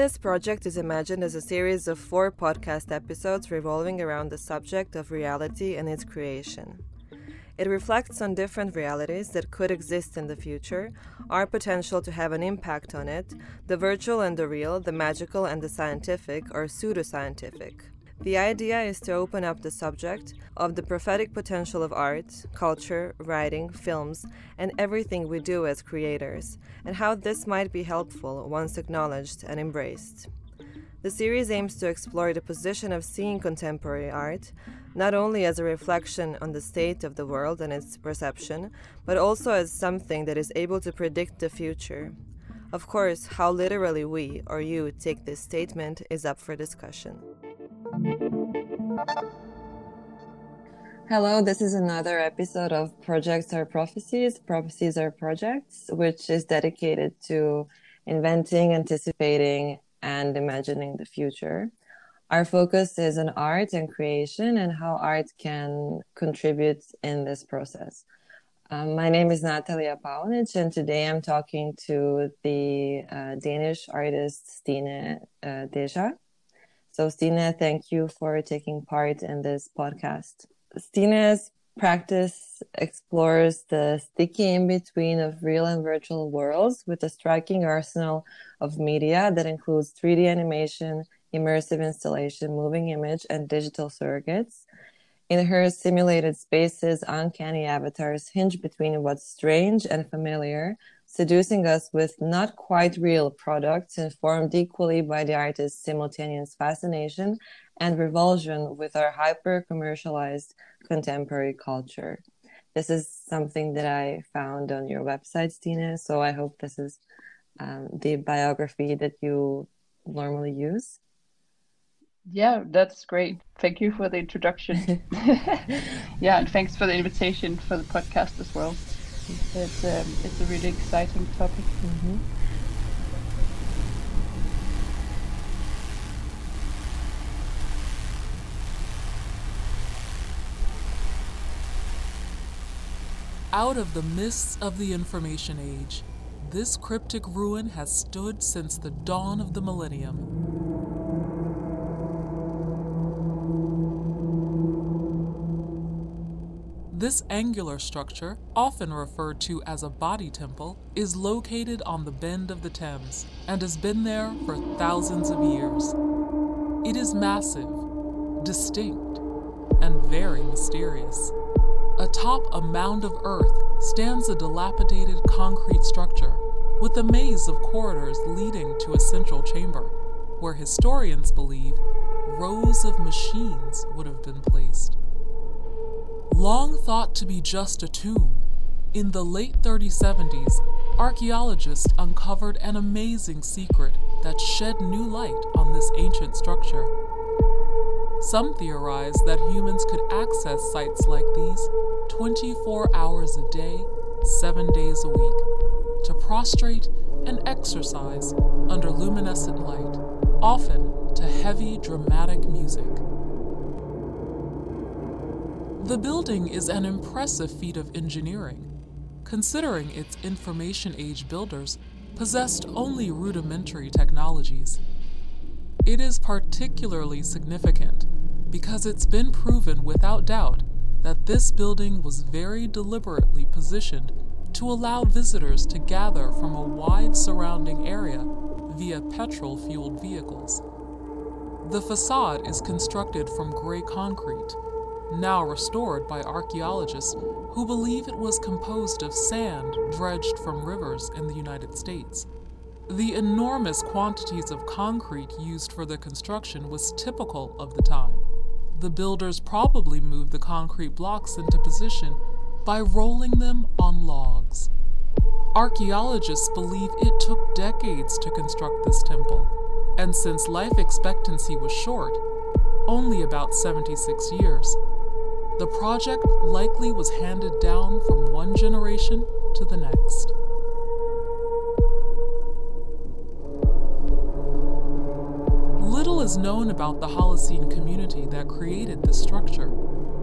This project is imagined as a series of four podcast episodes revolving around the subject of reality and its creation. It reflects on different realities that could exist in the future, our potential to have an impact on it, the virtual and the real, the magical and the scientific or pseudoscientific. The idea is to open up the subject of the prophetic potential of art, culture, writing, films, and everything we do as creators, and how this might be helpful once acknowledged and embraced. The series aims to explore the position of seeing contemporary art, not only as a reflection on the state of the world and its perception, but also as something that is able to predict the future. Of course, how literally we or you take this statement is up for discussion. Hello, this is another episode of Projects Are Prophecies, Prophecies Are Projects, which is dedicated to inventing, anticipating, and imagining the future. Our focus is on art and creation and how art can contribute in this process. Um, my name is Natalia Paunic, and today I'm talking to the uh, Danish artist Stine uh, Deja. So, Stine, thank you for taking part in this podcast. Stine's practice explores the sticky in between of real and virtual worlds with a striking arsenal of media that includes 3D animation, immersive installation, moving image, and digital surrogates. In her simulated spaces, uncanny avatars hinge between what's strange and familiar, seducing us with not quite real products informed equally by the artist's simultaneous fascination and revulsion with our hyper commercialized contemporary culture. This is something that I found on your website, Stine. So I hope this is um, the biography that you normally use. Yeah, that's great. Thank you for the introduction. yeah, and thanks for the invitation for the podcast as well. It's um, it's a really exciting topic. Mm-hmm. Out of the mists of the information age, this cryptic ruin has stood since the dawn of the millennium. This angular structure, often referred to as a body temple, is located on the bend of the Thames and has been there for thousands of years. It is massive, distinct, and very mysterious. Atop a mound of earth stands a dilapidated concrete structure with a maze of corridors leading to a central chamber, where historians believe rows of machines would have been placed. Long thought to be just a tomb, in the late 3070s, archaeologists uncovered an amazing secret that shed new light on this ancient structure. Some theorize that humans could access sites like these 24 hours a day, 7 days a week, to prostrate and exercise under luminescent light, often to heavy, dramatic music. The building is an impressive feat of engineering, considering its information age builders possessed only rudimentary technologies. It is particularly significant because it's been proven without doubt that this building was very deliberately positioned to allow visitors to gather from a wide surrounding area via petrol fueled vehicles. The facade is constructed from gray concrete now restored by archaeologists who believe it was composed of sand dredged from rivers in the United States. The enormous quantities of concrete used for the construction was typical of the time. The builders probably moved the concrete blocks into position by rolling them on logs. Archaeologists believe it took decades to construct this temple, and since life expectancy was short, only about 76 years, the project likely was handed down from one generation to the next. Little is known about the Holocene community that created this structure.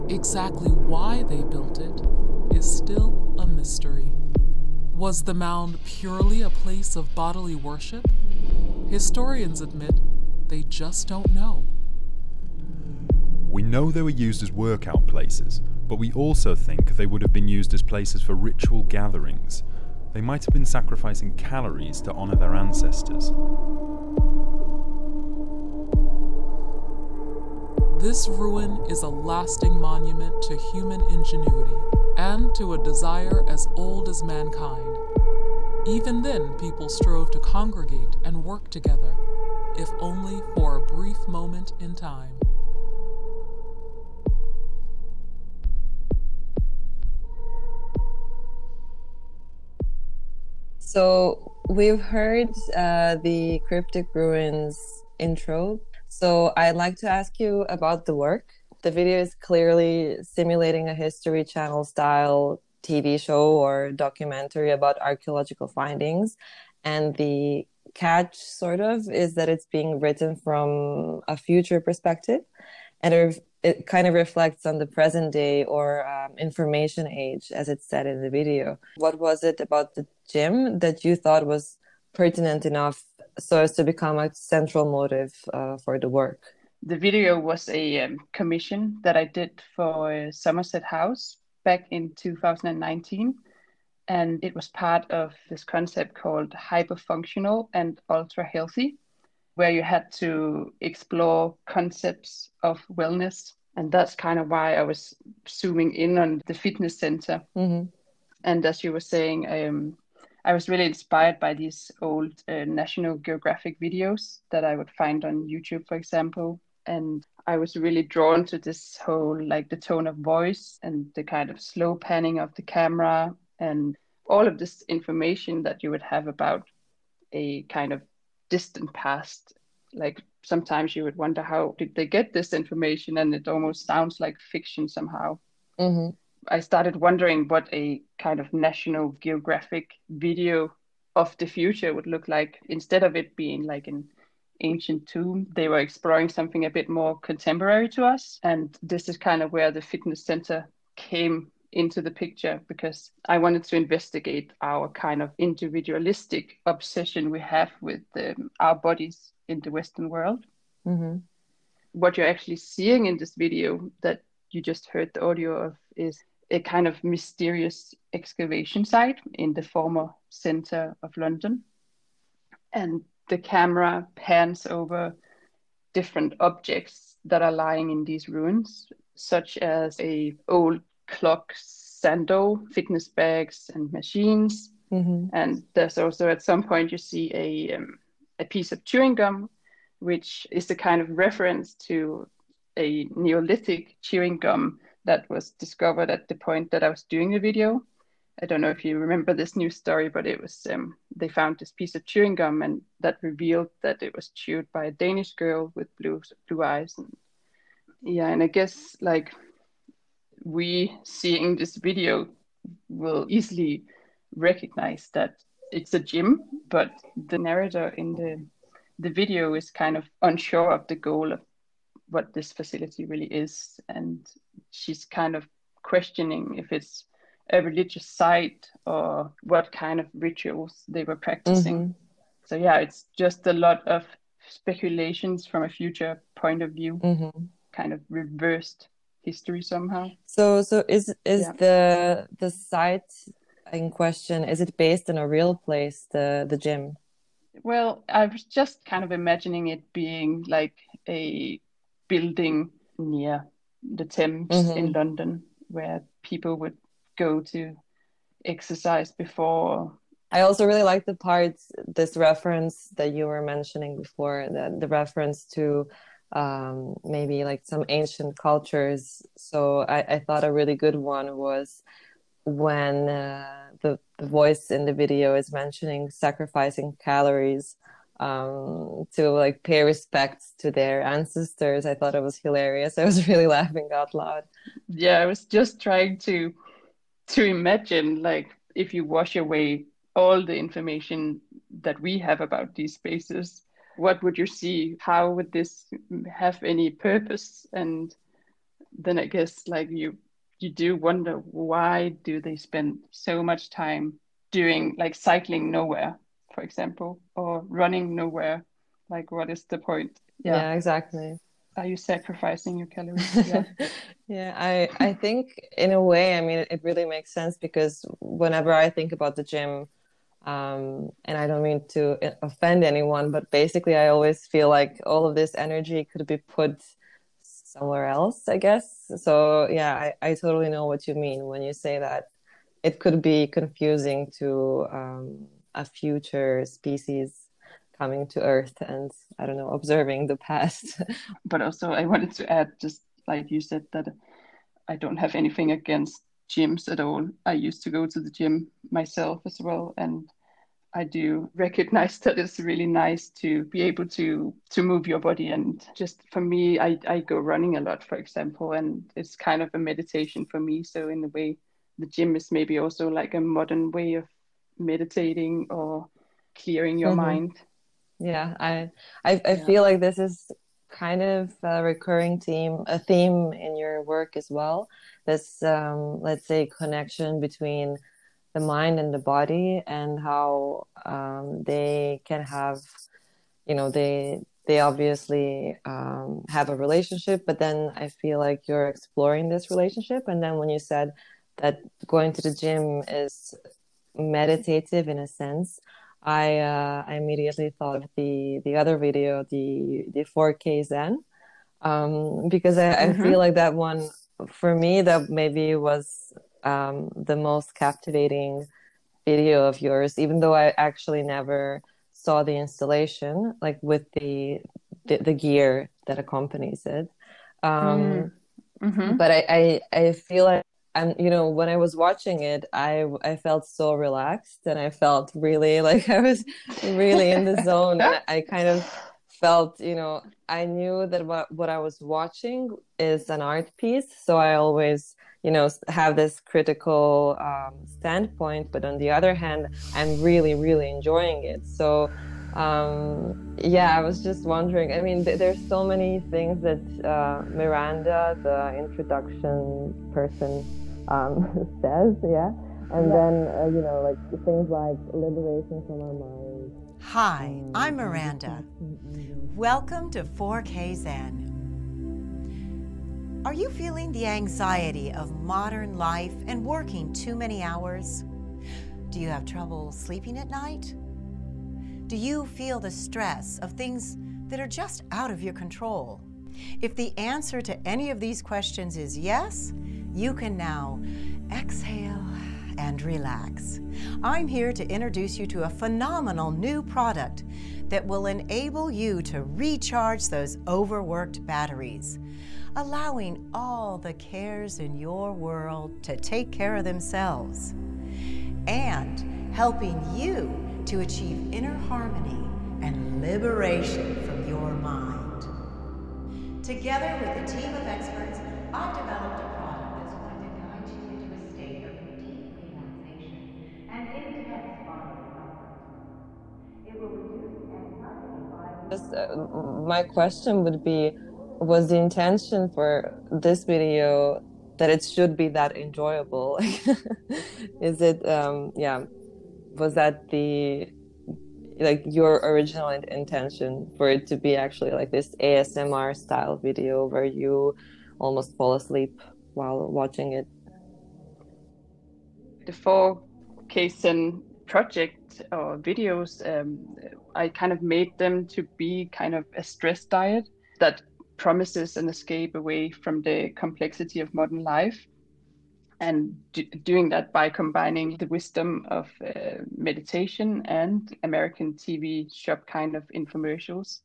Exactly why they built it is still a mystery. Was the mound purely a place of bodily worship? historians admit they just don't know. We know they were used as workout places, but we also think they would have been used as places for ritual gatherings. They might have been sacrificing calories to honour their ancestors. This ruin is a lasting monument to human ingenuity and to a desire as old as mankind. Even then, people strove to congregate and work together, if only for a brief moment in time. So we've heard uh, the Cryptic Ruins intro. So I'd like to ask you about the work. The video is clearly simulating a History Channel style TV show or documentary about archaeological findings. And the catch, sort of, is that it's being written from a future perspective. And it, kind of reflects on the present day or um, information age, as it said in the video. What was it about the gym that you thought was pertinent enough so as to become a central motive uh, for the work? The video was a um, commission that I did for Somerset House back in 2019. And it was part of this concept called hyperfunctional and ultra healthy, where you had to explore concepts of wellness. And that's kind of why I was zooming in on the fitness center. Mm-hmm. And as you were saying, um, I was really inspired by these old uh, National Geographic videos that I would find on YouTube, for example. And I was really drawn to this whole, like the tone of voice and the kind of slow panning of the camera and all of this information that you would have about a kind of distant past. Like sometimes you would wonder how did they get this information, and it almost sounds like fiction somehow. Mm-hmm. I started wondering what a kind of National Geographic video of the future would look like instead of it being like an ancient tomb. They were exploring something a bit more contemporary to us. And this is kind of where the fitness center came into the picture because I wanted to investigate our kind of individualistic obsession we have with um, our bodies in the Western world. Mm-hmm. What you're actually seeing in this video that you just heard the audio of is a kind of mysterious excavation site in the former center of London. And the camera pans over different objects that are lying in these ruins, such as a old clock, sando, fitness bags, and machines. Mm-hmm. And there's also at some point you see a um, a piece of chewing gum, which is the kind of reference to a Neolithic chewing gum that was discovered at the point that I was doing the video. I don't know if you remember this news story, but it was um, they found this piece of chewing gum and that revealed that it was chewed by a Danish girl with blue blue eyes. And yeah, and I guess like we seeing this video will easily recognize that it's a gym, but the narrator in the the video is kind of unsure of the goal of what this facility really is, and she's kind of questioning if it's a religious site or what kind of rituals they were practicing. Mm-hmm. So yeah, it's just a lot of speculations from a future point of view, mm-hmm. kind of reversed history somehow. So so is is yeah. the the site in question is it based in a real place the the gym? Well, I was just kind of imagining it being like a building near the Thames mm-hmm. in London where people would go to exercise before. I also really like the parts, this reference that you were mentioning before, the, the reference to um, maybe like some ancient cultures. So I, I thought a really good one was when uh, the, the voice in the video is mentioning sacrificing calories um, to like pay respects to their ancestors. I thought it was hilarious. I was really laughing out loud. Yeah, I was just trying to to imagine like if you wash away all the information that we have about these spaces what would you see? How would this have any purpose? And then i guess like you you do wonder why do they spend so much time doing like cycling nowhere for example or running nowhere? Like what is the point? Yeah, yeah. exactly. Are you sacrificing your calories? Yeah. Yeah i i think in a way i mean it, it really makes sense because whenever i think about the gym um, and I don't mean to offend anyone, but basically, I always feel like all of this energy could be put somewhere else, I guess. So, yeah, I, I totally know what you mean when you say that it could be confusing to um, a future species coming to Earth and, I don't know, observing the past. but also, I wanted to add, just like you said, that I don't have anything against gyms at all. I used to go to the gym myself as well, and I do recognize that it's really nice to be able to to move your body and just for me I, I go running a lot for example and it's kind of a meditation for me so in a way the gym is maybe also like a modern way of meditating or clearing your mm-hmm. mind yeah I I, I yeah. feel like this is kind of a recurring theme a theme in your work as well this um, let's say connection between the mind and the body and how um, they can have you know they they obviously um, have a relationship but then i feel like you're exploring this relationship and then when you said that going to the gym is meditative in a sense i uh, i immediately thought of the the other video the the 4k zen um, because I, mm-hmm. I feel like that one for me that maybe was um, the most captivating video of yours, even though I actually never saw the installation, like with the the, the gear that accompanies it. Um, mm-hmm. But I, I I feel like and you know when I was watching it, I I felt so relaxed and I felt really like I was really in the zone, and I kind of felt you know I knew that what what I was watching is an art piece, so I always you know have this critical um, standpoint but on the other hand i'm really really enjoying it. So um, yeah i was just wondering i mean th- there's so many things that uh, miranda the introduction person um, says yeah? And yeah. then uh, you know like things like liberation from our mind hi i'm miranda. Welcome to 4k zen are you feeling the anxiety of modern life and working too many hours? Do you have trouble sleeping at night? Do you feel the stress of things that are just out of your control? If the answer to any of these questions is yes, you can now exhale and relax. I'm here to introduce you to a phenomenal new product that will enable you to recharge those overworked batteries allowing all the cares in your world to take care of themselves, and helping you to achieve inner harmony and liberation from your mind. Together with a team of experts, I've developed a product that's going to guide you into a state of deep relaxation and intense comfort. It will reduce anxiety by... Uh, my question would be was the intention for this video that it should be that enjoyable. Is it um yeah was that the like your original intention for it to be actually like this asmr style video where you almost fall asleep while watching it? The 4k zen project or videos um, i kind of made them to be kind of a stress diet that promises an escape away from the complexity of modern life and do, doing that by combining the wisdom of uh, meditation and American TV shop kind of infomercials.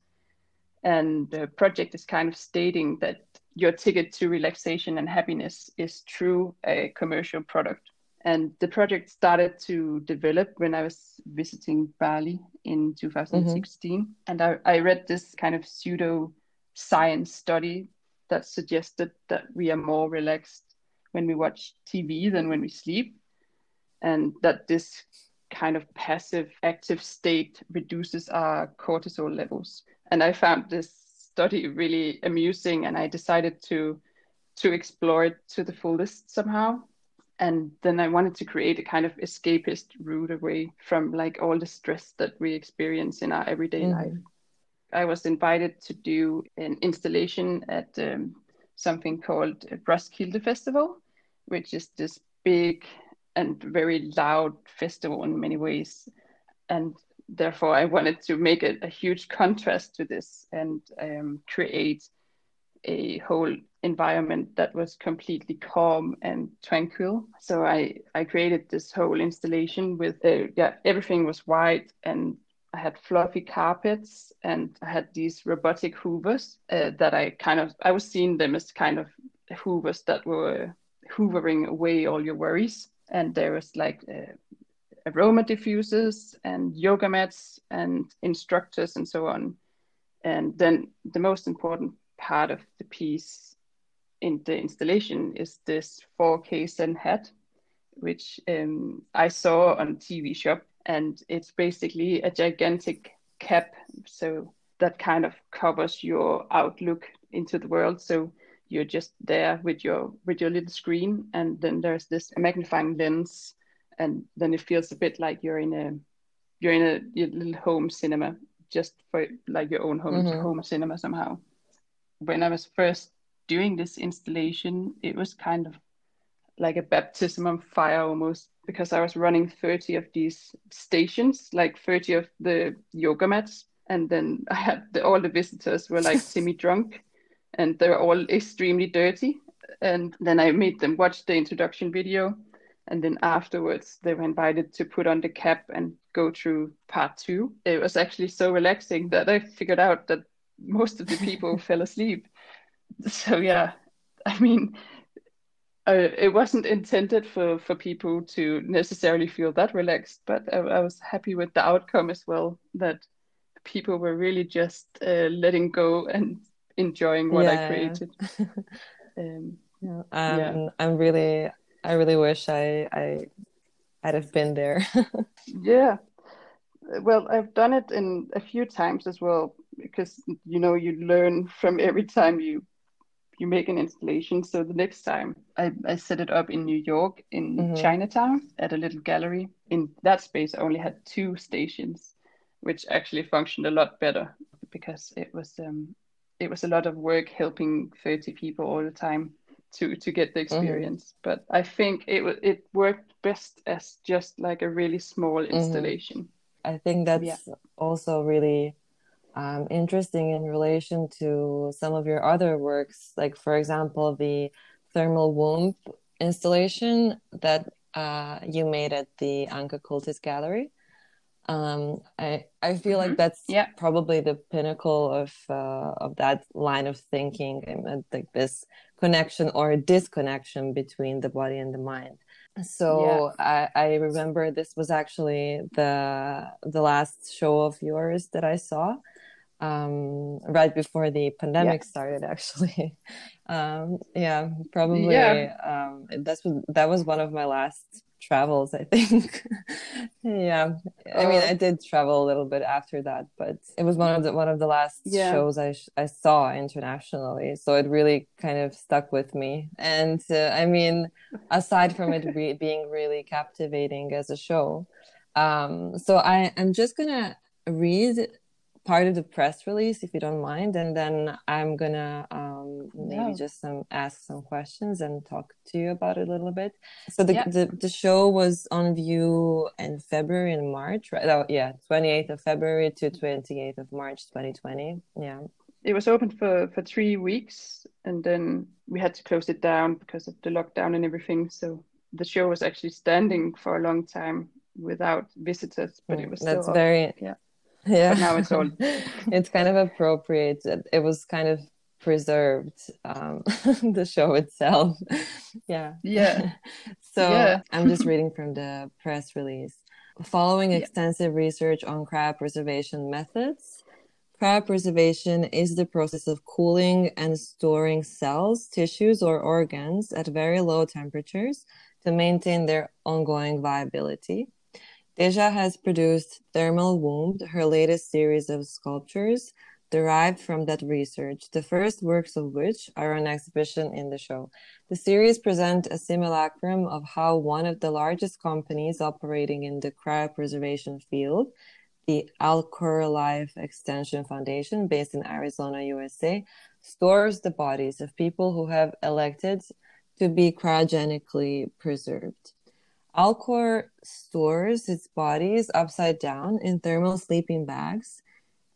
And the project is kind of stating that your ticket to relaxation and happiness is through a commercial product. And the project started to develop when I was visiting Bali in 2016. Mm-hmm. And I, I read this kind of pseudo science study that suggested that we are more relaxed when we watch TV than when we sleep, and that this kind of passive active state reduces our cortisol levels. And I found this study really amusing, and I decided to to explore it to the fullest somehow. And then I wanted to create a kind of escapist route away from like all the stress that we experience in our everyday mm-hmm. life I was invited to do an installation at um, something called Roskilde Festival, which is this big and very loud festival in many ways. And therefore, I wanted to make a, a huge contrast to this and um, create a whole environment that was completely calm and tranquil. So I, I created this whole installation with uh, yeah everything was white and I had fluffy carpets and I had these robotic hoovers uh, that I kind of I was seeing them as kind of hoovers that were hoovering away all your worries. And there was like uh, aroma diffusers and yoga mats and instructors and so on. And then the most important part of the piece in the installation is this 4K Zen hat, which um, I saw on TV Shop and it's basically a gigantic cap so that kind of covers your outlook into the world. So you're just there with your with your little screen and then there's this magnifying lens and then it feels a bit like you're in a you're in a little home cinema just for like your own home mm-hmm. home cinema somehow. When i was first doing this installation it was kind of like a baptism of fire almost because I was running 30 of these stations, like 30 of the yoga mats. And then I had the, all the visitors were like semi drunk and they were all extremely dirty. And then I made them watch the introduction video. And then afterwards, they were invited to put on the cap and go through part two. It was actually so relaxing that I figured out that most of the people fell asleep. So, yeah, I mean, uh, it wasn't intended for for people to necessarily feel that relaxed, but I, I was happy with the outcome as well. That people were really just uh, letting go and enjoying what yeah, I created. um, yeah. Um, yeah. I'm really, I really wish I I I'd have been there. yeah, well, I've done it in a few times as well because you know you learn from every time you you make an installation. So the next time I, I set it up in New York in mm-hmm. Chinatown at a little gallery. In that space, I only had two stations, which actually functioned a lot better because it was um, it was a lot of work helping 30 people all the time to to get the mm-hmm. experience. Mm-hmm. But I think it it worked best as just like a really small mm-hmm. installation. Mm-hmm. I think that's yeah. also really um, interesting in relation to some of your other works, like, for example, the thermal womb installation that uh, you made at the Annka Kultys Gallery. Um, I I feel mm-hmm. like that's yeah. probably the pinnacle of uh, of that line of thinking, and like this connection or disconnection between the body and the mind. So yeah. I, I remember this was actually the the last show of yours that I saw, um, right before the pandemic yeah. started actually um, yeah probably yeah. Um, that's that was one of my last travels i think yeah i mean oh. i did travel a little bit after that but it was one of the one of the last yeah. shows i i saw internationally so it really kind of stuck with me and uh, i mean aside from it re- being really captivating as a show um, so i i'm just gonna read part of the press release if you don't mind and then i'm gonna um, maybe just some ask some questions and talk to you about it a little bit. So the, yeah. the, the show was on view in february and march right? Oh yeah 28th of february to 28th of march 2020 yeah. It was open for for three weeks and then we had to close it down because of the lockdown and everything. So the show was actually standing for a long time without visitors but it mm, was that's very yeah yeah. But now it's all it's kind of appropriate it was kind of preserved um, the show itself. Yeah. Yeah. So yeah. i'm just reading from the press release. Following yeah. extensive research on cryo preservation methods cryopreservation is the process of cooling and storing cells tissues or organs at very low temperatures to maintain their ongoing viability Deja has produced Thermal Womb, her latest series of sculptures derived from that research, the first works of which are on exhibition in the show. The series present a simulacrum of how one of the largest companies operating in the cryopreservation field, the Alcor Life Extension Foundation, based in Arizona, USA, stores the bodies of people who have elected to be cryogenically preserved. Alcor stores its bodies upside down in thermal sleeping bags,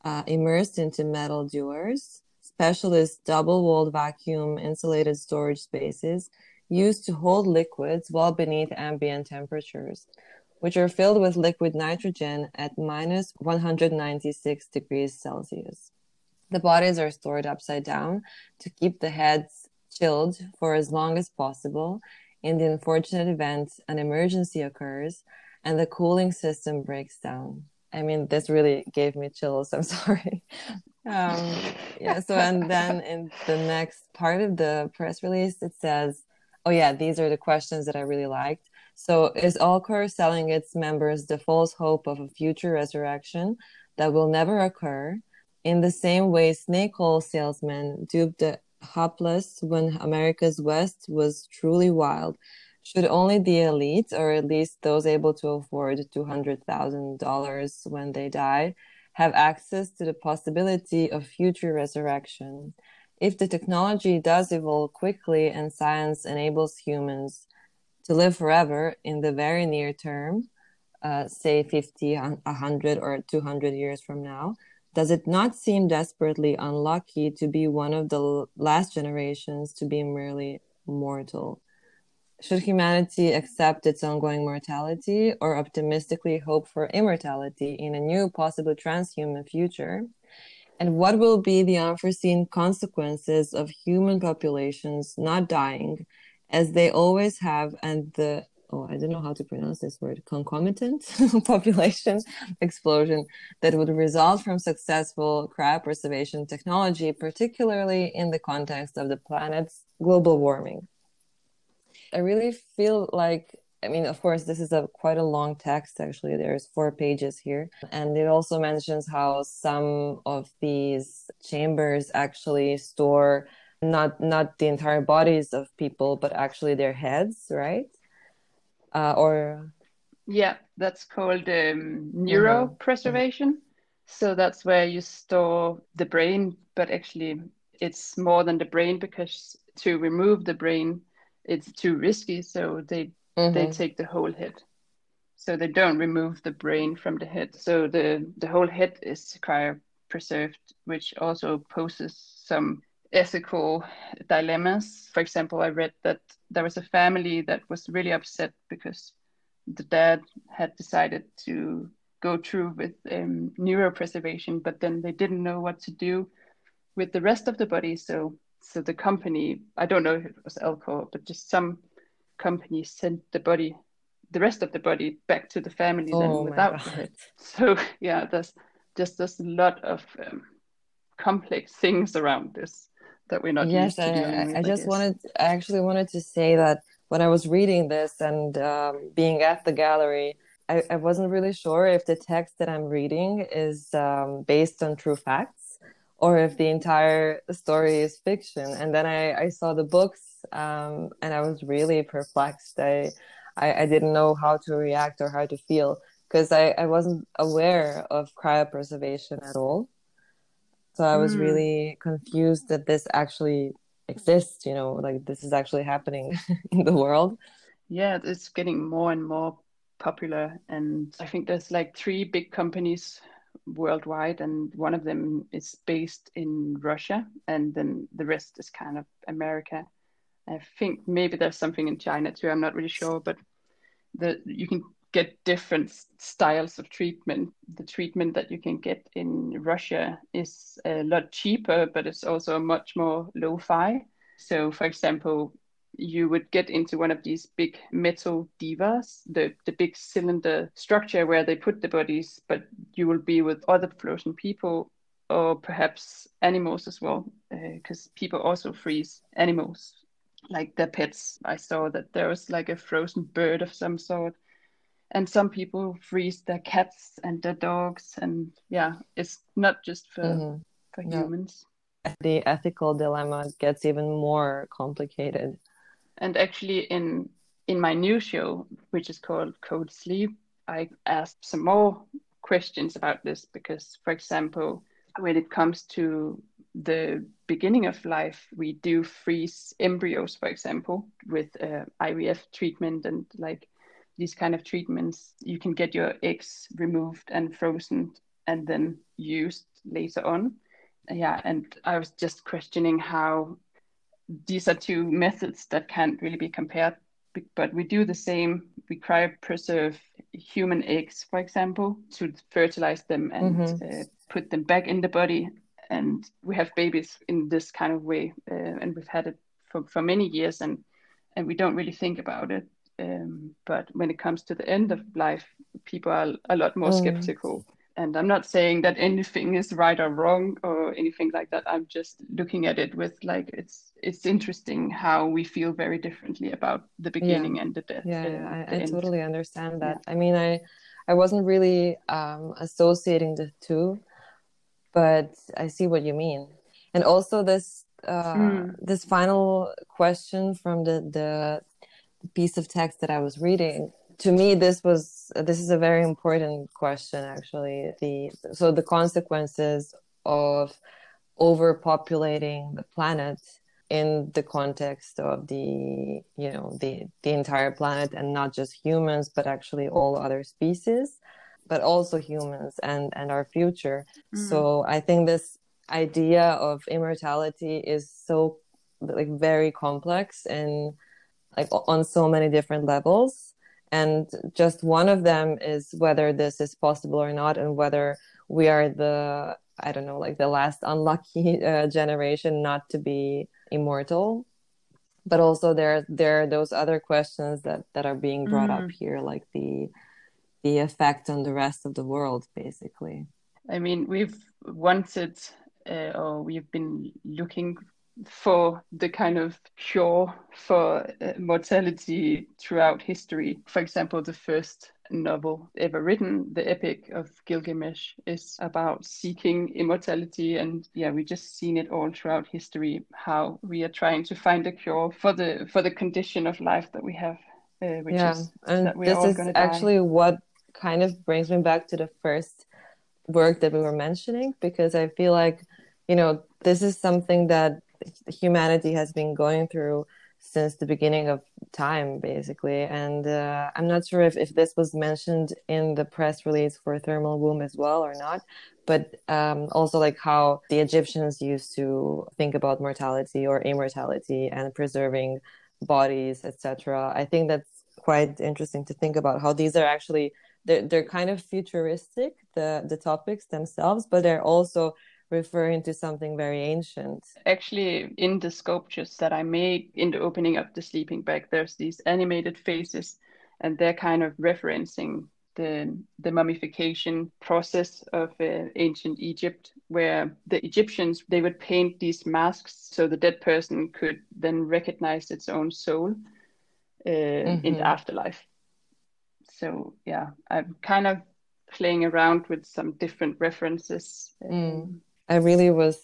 uh, immersed into metal dewars, specialist double walled vacuum insulated storage spaces used to hold liquids well beneath ambient temperatures which are filled with liquid nitrogen at minus 196 degrees Celsius. The bodies are stored upside down to keep the heads chilled for as long as possible in the unfortunate event an emergency occurs and the cooling system breaks down. I mean, this really gave me chills. I'm sorry. Um, yeah. So, and then in the next part of the press release, it says, "Oh yeah, these are the questions that I really liked." So is Alcor selling its members the false hope of a future resurrection that will never occur? In the same way, snake oil salesmen duped the hapless when America's West was truly wild. Should only the elite, or at least those able to afford $200,000 when they die, have access to the possibility of future resurrection? If the technology does evolve quickly and science enables humans to live forever in the very near term, uh, say 50, 100, or 200 years from now, does it not seem desperately unlucky to be one of the last generations to be merely mortal? Should humanity accept its ongoing mortality or optimistically hope for immortality in a new, possibly transhuman future? And what will be the unforeseen consequences of human populations not dying as they always have, and the oh, I don't know how to pronounce this word, concomitant population explosion that would result from successful cryopreservation technology, particularly in the context of the planet's global warming. I really feel like I mean, of course, this is a quite a long text. Actually, there's four pages here, and it also mentions how some of these chambers actually store not not the entire bodies of people but actually their heads right uh, or yeah that's called um, neuropreservation mm-hmm. so that's where you store the brain but actually it's more than the brain because to remove the brain it's too risky so they mm-hmm. they take the whole head so they don't remove the brain from the head so the the whole head is cryopreserved which also poses some ethical dilemmas. For example, I read that there was a family that was really upset because the dad had decided to go through with um, neuropreservation, but then they didn't know what to do with the rest of the body. So, so the company, I don't know if it was Alcor, but just some company sent the body, the rest of the body, back to the family oh then without the head. So, yeah, there's just there's a lot of um, complex things around this that we're not yes I, with, I, just wanted i actually wanted to say that when i was reading this and um, being at the gallery I, I, wasn't really sure if the text that i'm reading is um, based on true facts or if the entire story is fiction. And then i, I saw the books um, and i was really perplexed. I, I, I didn't know how to react or how to feel because I, I wasn't aware of cryopreservation at all so I was mm. really confused that this actually exists, you know, like this is actually happening in the world. Yeah, it's getting more and more popular. And I think there's like three big companies worldwide, and one of them is based in Russia, and then the rest is kind of America. I think maybe there's something in China too. I'm not really sure, but the you can get different styles of treatment. The treatment that you can get in Russia is a lot cheaper, but it's also much more lo-fi. So, for example, you would get into one of these big metal dewars, the, the big cylinder structure where they put the bodies, but you will be with other frozen people or perhaps animals as well, because uh, people also freeze animals like their pets. I saw that there was like a frozen bird of some sort and some people freeze their cats and their dogs and yeah it's not just for mm-hmm. for humans. The ethical dilemma gets even more complicated. And actually in in my new show which is called code sleep i asked some more questions about this because, for example, when it comes to the beginning of life, we do freeze embryos, for example, with uh, IVF treatment and like these kind of treatments. You can get your eggs removed and frozen and then used later on. Yeah, and I was just questioning how these are two methods that can't really be compared, but we do the same. We cryopreserve human eggs, for example, to fertilize them and mm-hmm. uh, put them back in the body and we have babies in this kind of way uh, and we've had it for, for many years and and we don't really think about it um, but when it comes to the end of life people are a lot more mm. skeptical and i'm not saying that anything is right or wrong or anything like that i'm just looking at it with like it's it's interesting how we feel very differently about the beginning yeah. and the death yeah, uh, I, I totally understand that yeah. i mean i i wasn't really um, associating the two but I see what you mean. And also this uh, mm. this final question from the, the piece of text that I was reading. To me, this was this is a very important question. Actually, the so the consequences of overpopulating the planet in the context of the you know the the entire planet and not just humans but actually all other species but also humans and and our future mm. so i think this idea of immortality is so like very complex and like on so many different levels and just one of them is whether this is possible or not and whether we are the i don't know like the last unlucky uh, generation not to be immortal but also there there are those other questions that that are being brought mm. up here like the the effect on the rest of the world, basically. I mean, we've wanted uh, or we've been looking for the kind of cure for uh, mortality throughout history. For example, the first novel ever written, the Epic of Gilgamesh, is about seeking immortality. And yeah, we just seen it all throughout history how we are trying to find a cure for the for the condition of life that we have. Uh, which yeah, is and this is actually what kind of brings me back to the first work that we were mentioning because I feel like, you know, this is something that humanity has been going through since the beginning of time, basically. And uh, I'm not sure if, if this was mentioned in the press release for Thermal Womb as well or not, but um, also like how the Egyptians used to think about mortality or immortality and preserving bodies, etc. I think that's quite interesting to think about how these are actually they're, they're kind of futuristic the the topics themselves but they're also referring to something very ancient actually in the sculptures that i made in the opening of the sleeping bag there's these animated faces and they're kind of referencing the, the mummification process of uh, ancient Egypt, where the Egyptians they would paint these masks so the dead person could then recognize its own soul uh, mm-hmm. in the afterlife so yeah i'm kind of playing around with some different references mm. I really was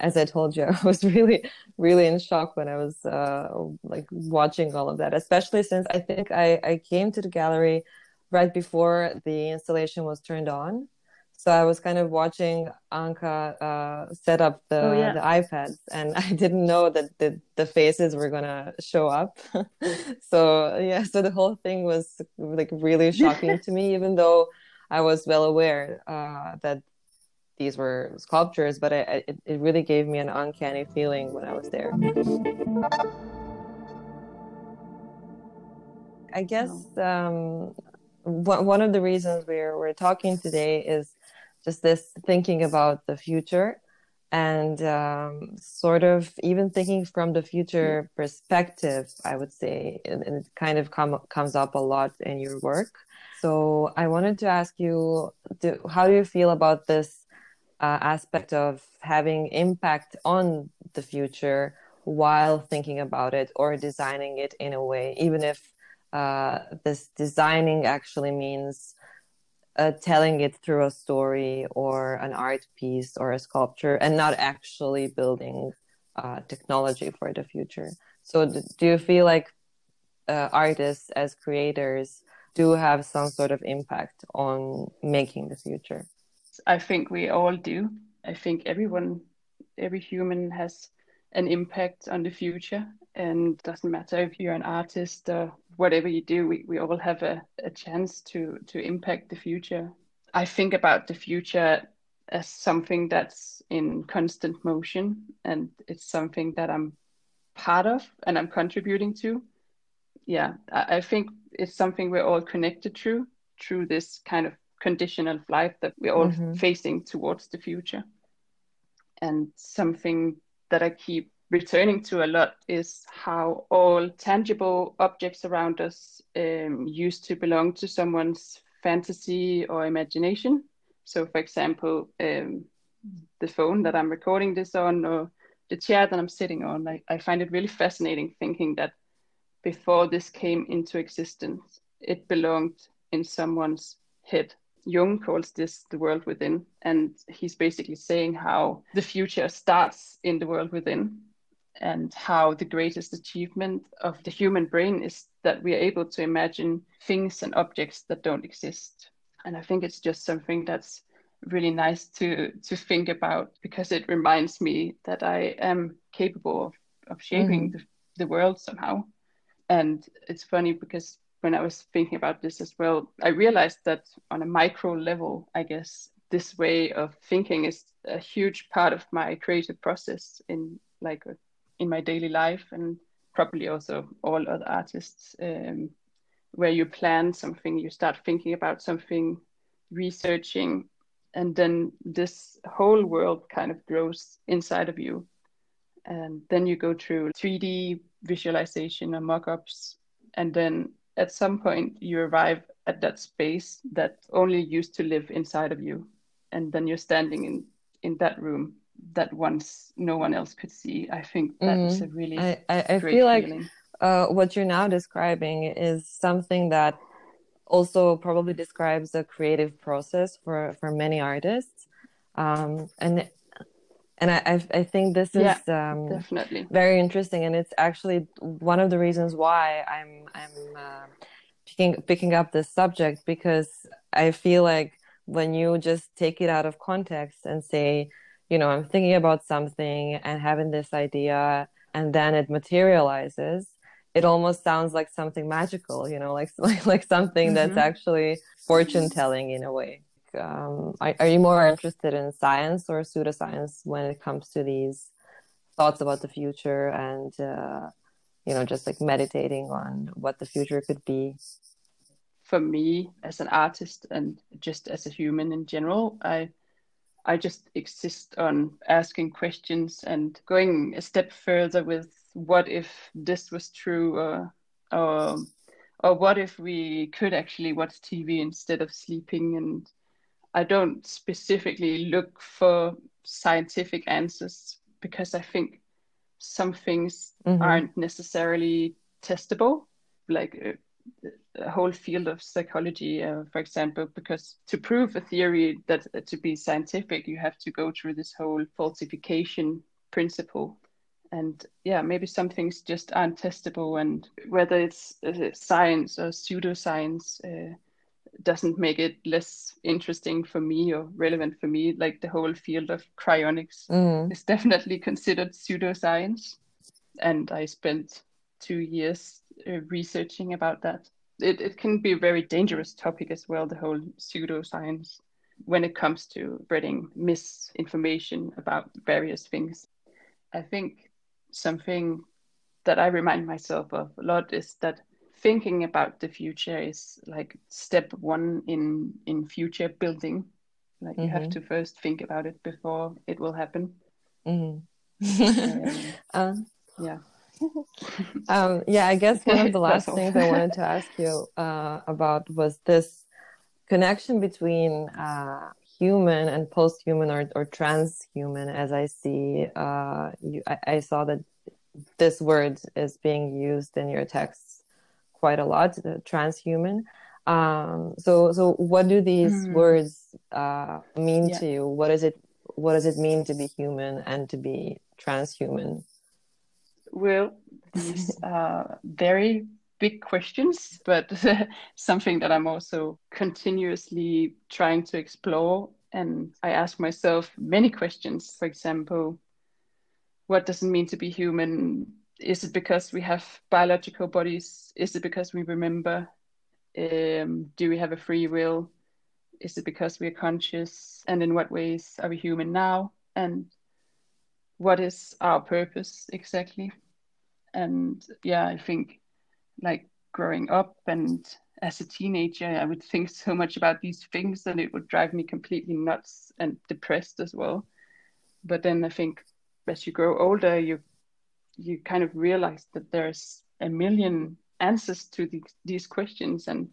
as i told you i was really really in shock when i was uh, like watching all of that especially since i think i i came to the gallery right before the installation was turned on so I was kind of watching Annka uh, set up the, oh, yeah. the iPads, and I didn't know that the, the faces were gonna show up. so yeah, so the whole thing was like really shocking to me, even though I was well aware uh, that these were sculptures, but it, it really gave me an uncanny feeling when I was there. I guess um, one of the reasons we're we're talking today is just this thinking about the future and um, sort of even thinking from the future perspective i would say and, it kind of come, comes up a lot in your work so i wanted to ask you do, how do you feel about this uh, aspect of having impact on the future while thinking about it or designing it in a way even if uh, this designing actually means uh, telling it through a story or an art piece or a sculpture and not actually building uh, technology for the future so do you feel like uh, artists as creators do have some sort of impact on making the future? I think we all do. I think everyone, every human has an impact on the future. And doesn't matter if you're an artist or whatever you do, we, we all have a, a chance to, to impact the future. I think about the future as something that's in constant motion and it's something that I'm part of and I'm contributing to. Yeah, I, I think it's something we're all connected to through this kind of condition of life that we're all mm-hmm. facing towards the future. And something that I keep returning to a lot is how all tangible objects around us um, used to belong to someone's fantasy or imagination. So, for example, um, the phone that I'm recording this on, or the chair that I'm sitting on, I, I find it really fascinating thinking that before this came into existence, it belonged in someone's head. Jung calls this the world within, and he's basically saying how the future starts in the world within, and how the greatest achievement of the human brain is that we are able to imagine things and objects that don't exist. And I think it's just something that's really nice to to think about because it reminds me that I am capable of, of shaping mm-hmm. the, the world somehow. And it's funny because when I was thinking about this as well, I realized that on a micro level, I guess this way of thinking is a huge part of my creative process in like in my daily life and probably also all other artists um, where you plan something you start thinking about something researching and then this whole world kind of grows inside of you. And then you go through 3d visualization and mock-ups and then at some point you arrive at that space that only used to live inside of you and then you're standing in in that room that once no one else could see. I think that is a really i, I, I feel like uh, what you're now describing is something that also probably describes a creative process for for many artists. Um, and and I, I think this is yeah, um, definitely very interesting, and it's actually one of the reasons why I'm I'm uh, picking picking up this subject because I feel like when you just take it out of context and say, you know, I'm thinking about something and having this idea, and then it materializes, it almost sounds like something magical, you know, like like, like something mm-hmm. that's actually fortune telling in a way um, are, are you more interested in science or pseudoscience when it comes to these thoughts about the future and uh, you know just like meditating on what the future could be? For me as an artist and just as a human in general i i just exist on asking questions and going a step further with what if this was true or or or what if we could actually watch tv instead of sleeping and I don't specifically look for scientific answers because I think some things mm-hmm. aren't necessarily testable, like uh, a whole field of psychology, uh, for example, because to prove a theory that uh, to be scientific, you have to go through this whole falsification principle. And yeah, maybe some things just aren't testable, and whether it's uh, science or pseudoscience, uh, doesn't make it less interesting for me or relevant for me. Like the whole field of cryonics mm. is definitely considered pseudoscience. And I spent two years uh, researching about that. It, it can be a very dangerous topic as well, the whole pseudoscience, when it comes to spreading misinformation about various things. I think something that I remind myself of a lot is that thinking about the future is like step one in in future building like mm-hmm. you have mm-hmm. to first think about it before it will happen mm-hmm. um, yeah um, yeah i guess one of the last things i wanted to ask you uh, about was this connection between uh, human and post-human or, or transhuman as i see uh, you, I, I saw that this word is being used in your text quite a lot, transhuman. Um, so, so what do these mm. words uh, mean yeah. to you? What does it What does it mean to be human and to be transhuman? Well, these are very big questions, but something that I'm also continuously trying to explore. And I ask myself many questions. For example, what does it mean to be human? Is it because we have biological bodies? Is it because we remember? Um, do we have a free will? Is it because we are conscious? And in what ways are we human now? And what is our purpose exactly? And yeah, I think like growing up and as a teenager, I would think so much about these things and it would drive me completely nuts and depressed as well. But then I think as you grow older, you you kind of realize that there's a million answers to these, these questions and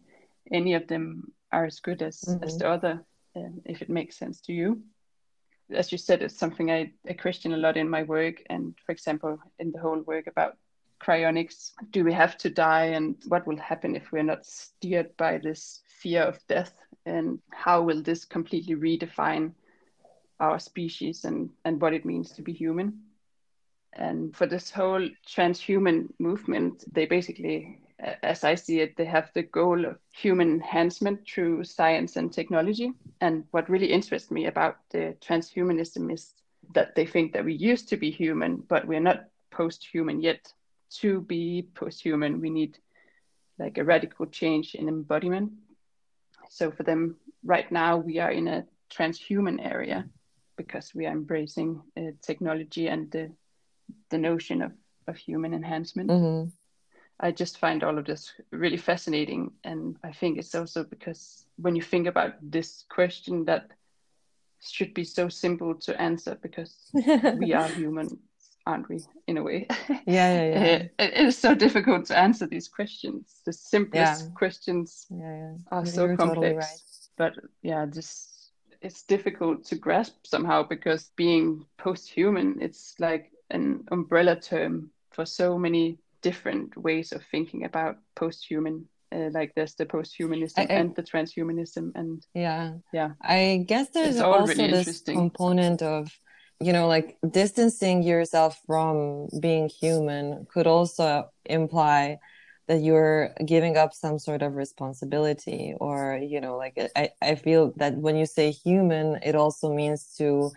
any of them are as good as, mm-hmm. as the other um, if it makes sense to you. As you said it's something I, I question a lot in my work and for example in the whole work about cryonics do we have to die and what will happen if we're not steered by this fear of death? And how will this completely redefine our species and and what it means to be human and for this whole transhuman movement they basically as i see it they have the goal of human enhancement through science and technology. And what really interests me about the transhumanism is that they think that we used to be human but we're not post-human yet. To be post-human we need like a radical change in embodiment. So for them right now we are in a transhuman area because we are embracing uh, technology and the the notion of of human enhancement mm-hmm. i just find all of this really fascinating and i think it's also because when you think about this question that should be so simple to answer because we are human aren't we in a way yeah yeah, yeah. it, is so difficult to answer these questions the simplest yeah. questions yeah, yeah. are so complex totally right. but yeah just it's difficult to grasp somehow because being post-human it's like an umbrella term for so many different ways of thinking about post-human uh, like there's the post-humanism I, I, and the transhumanism and yeah. Yeah. I guess there's also really this component of you know like distancing yourself from being human could also imply that you're giving up some sort of responsibility or you know like I, I feel that when you say human it also means to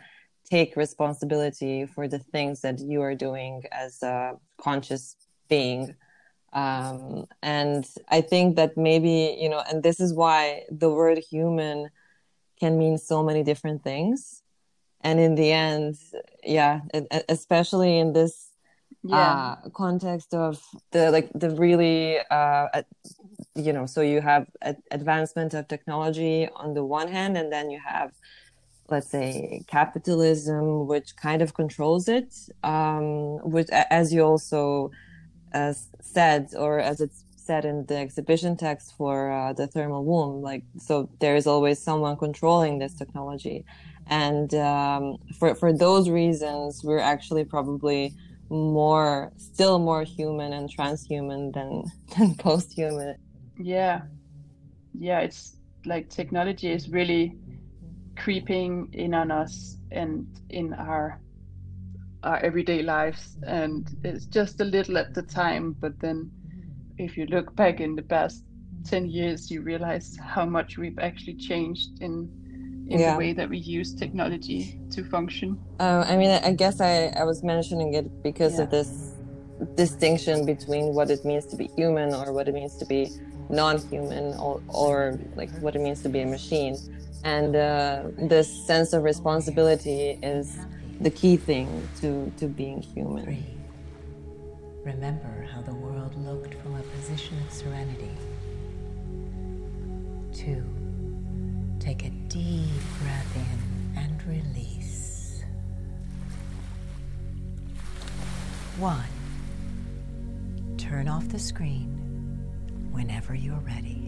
take responsibility for the things that you are doing as a conscious being um, and i think that maybe you know and this is why the word human can mean so many different things and in the end yeah especially in this yeah. uh, context of the like the really uh, you know so you have advancement of technology on the one hand and then you have let's say capitalism which kind of controls it um, which as you also uh, said or as it's said in the exhibition text for uh, the thermal womb like so there is always someone controlling this technology. And um, for for those reasons we're actually probably more still more human and transhuman than than post-human. Yeah. Yeah it's like technology is really creeping in on us and in our our everyday lives and it's just a little at the time but then if you look back in the past 10 years you realize how much we've actually changed in in yeah. the way that we use technology to function. Uh, I mean, I guess I, I was mentioning it because yeah. of this distinction between what it means to be human or what it means to be non-human or, or like what it means to be a machine. And uh, this sense of responsibility is the key thing to, to being human. Remember how the world looked from a position of serenity. Two. Take a deep breath in and release. One, turn off the screen whenever you're ready.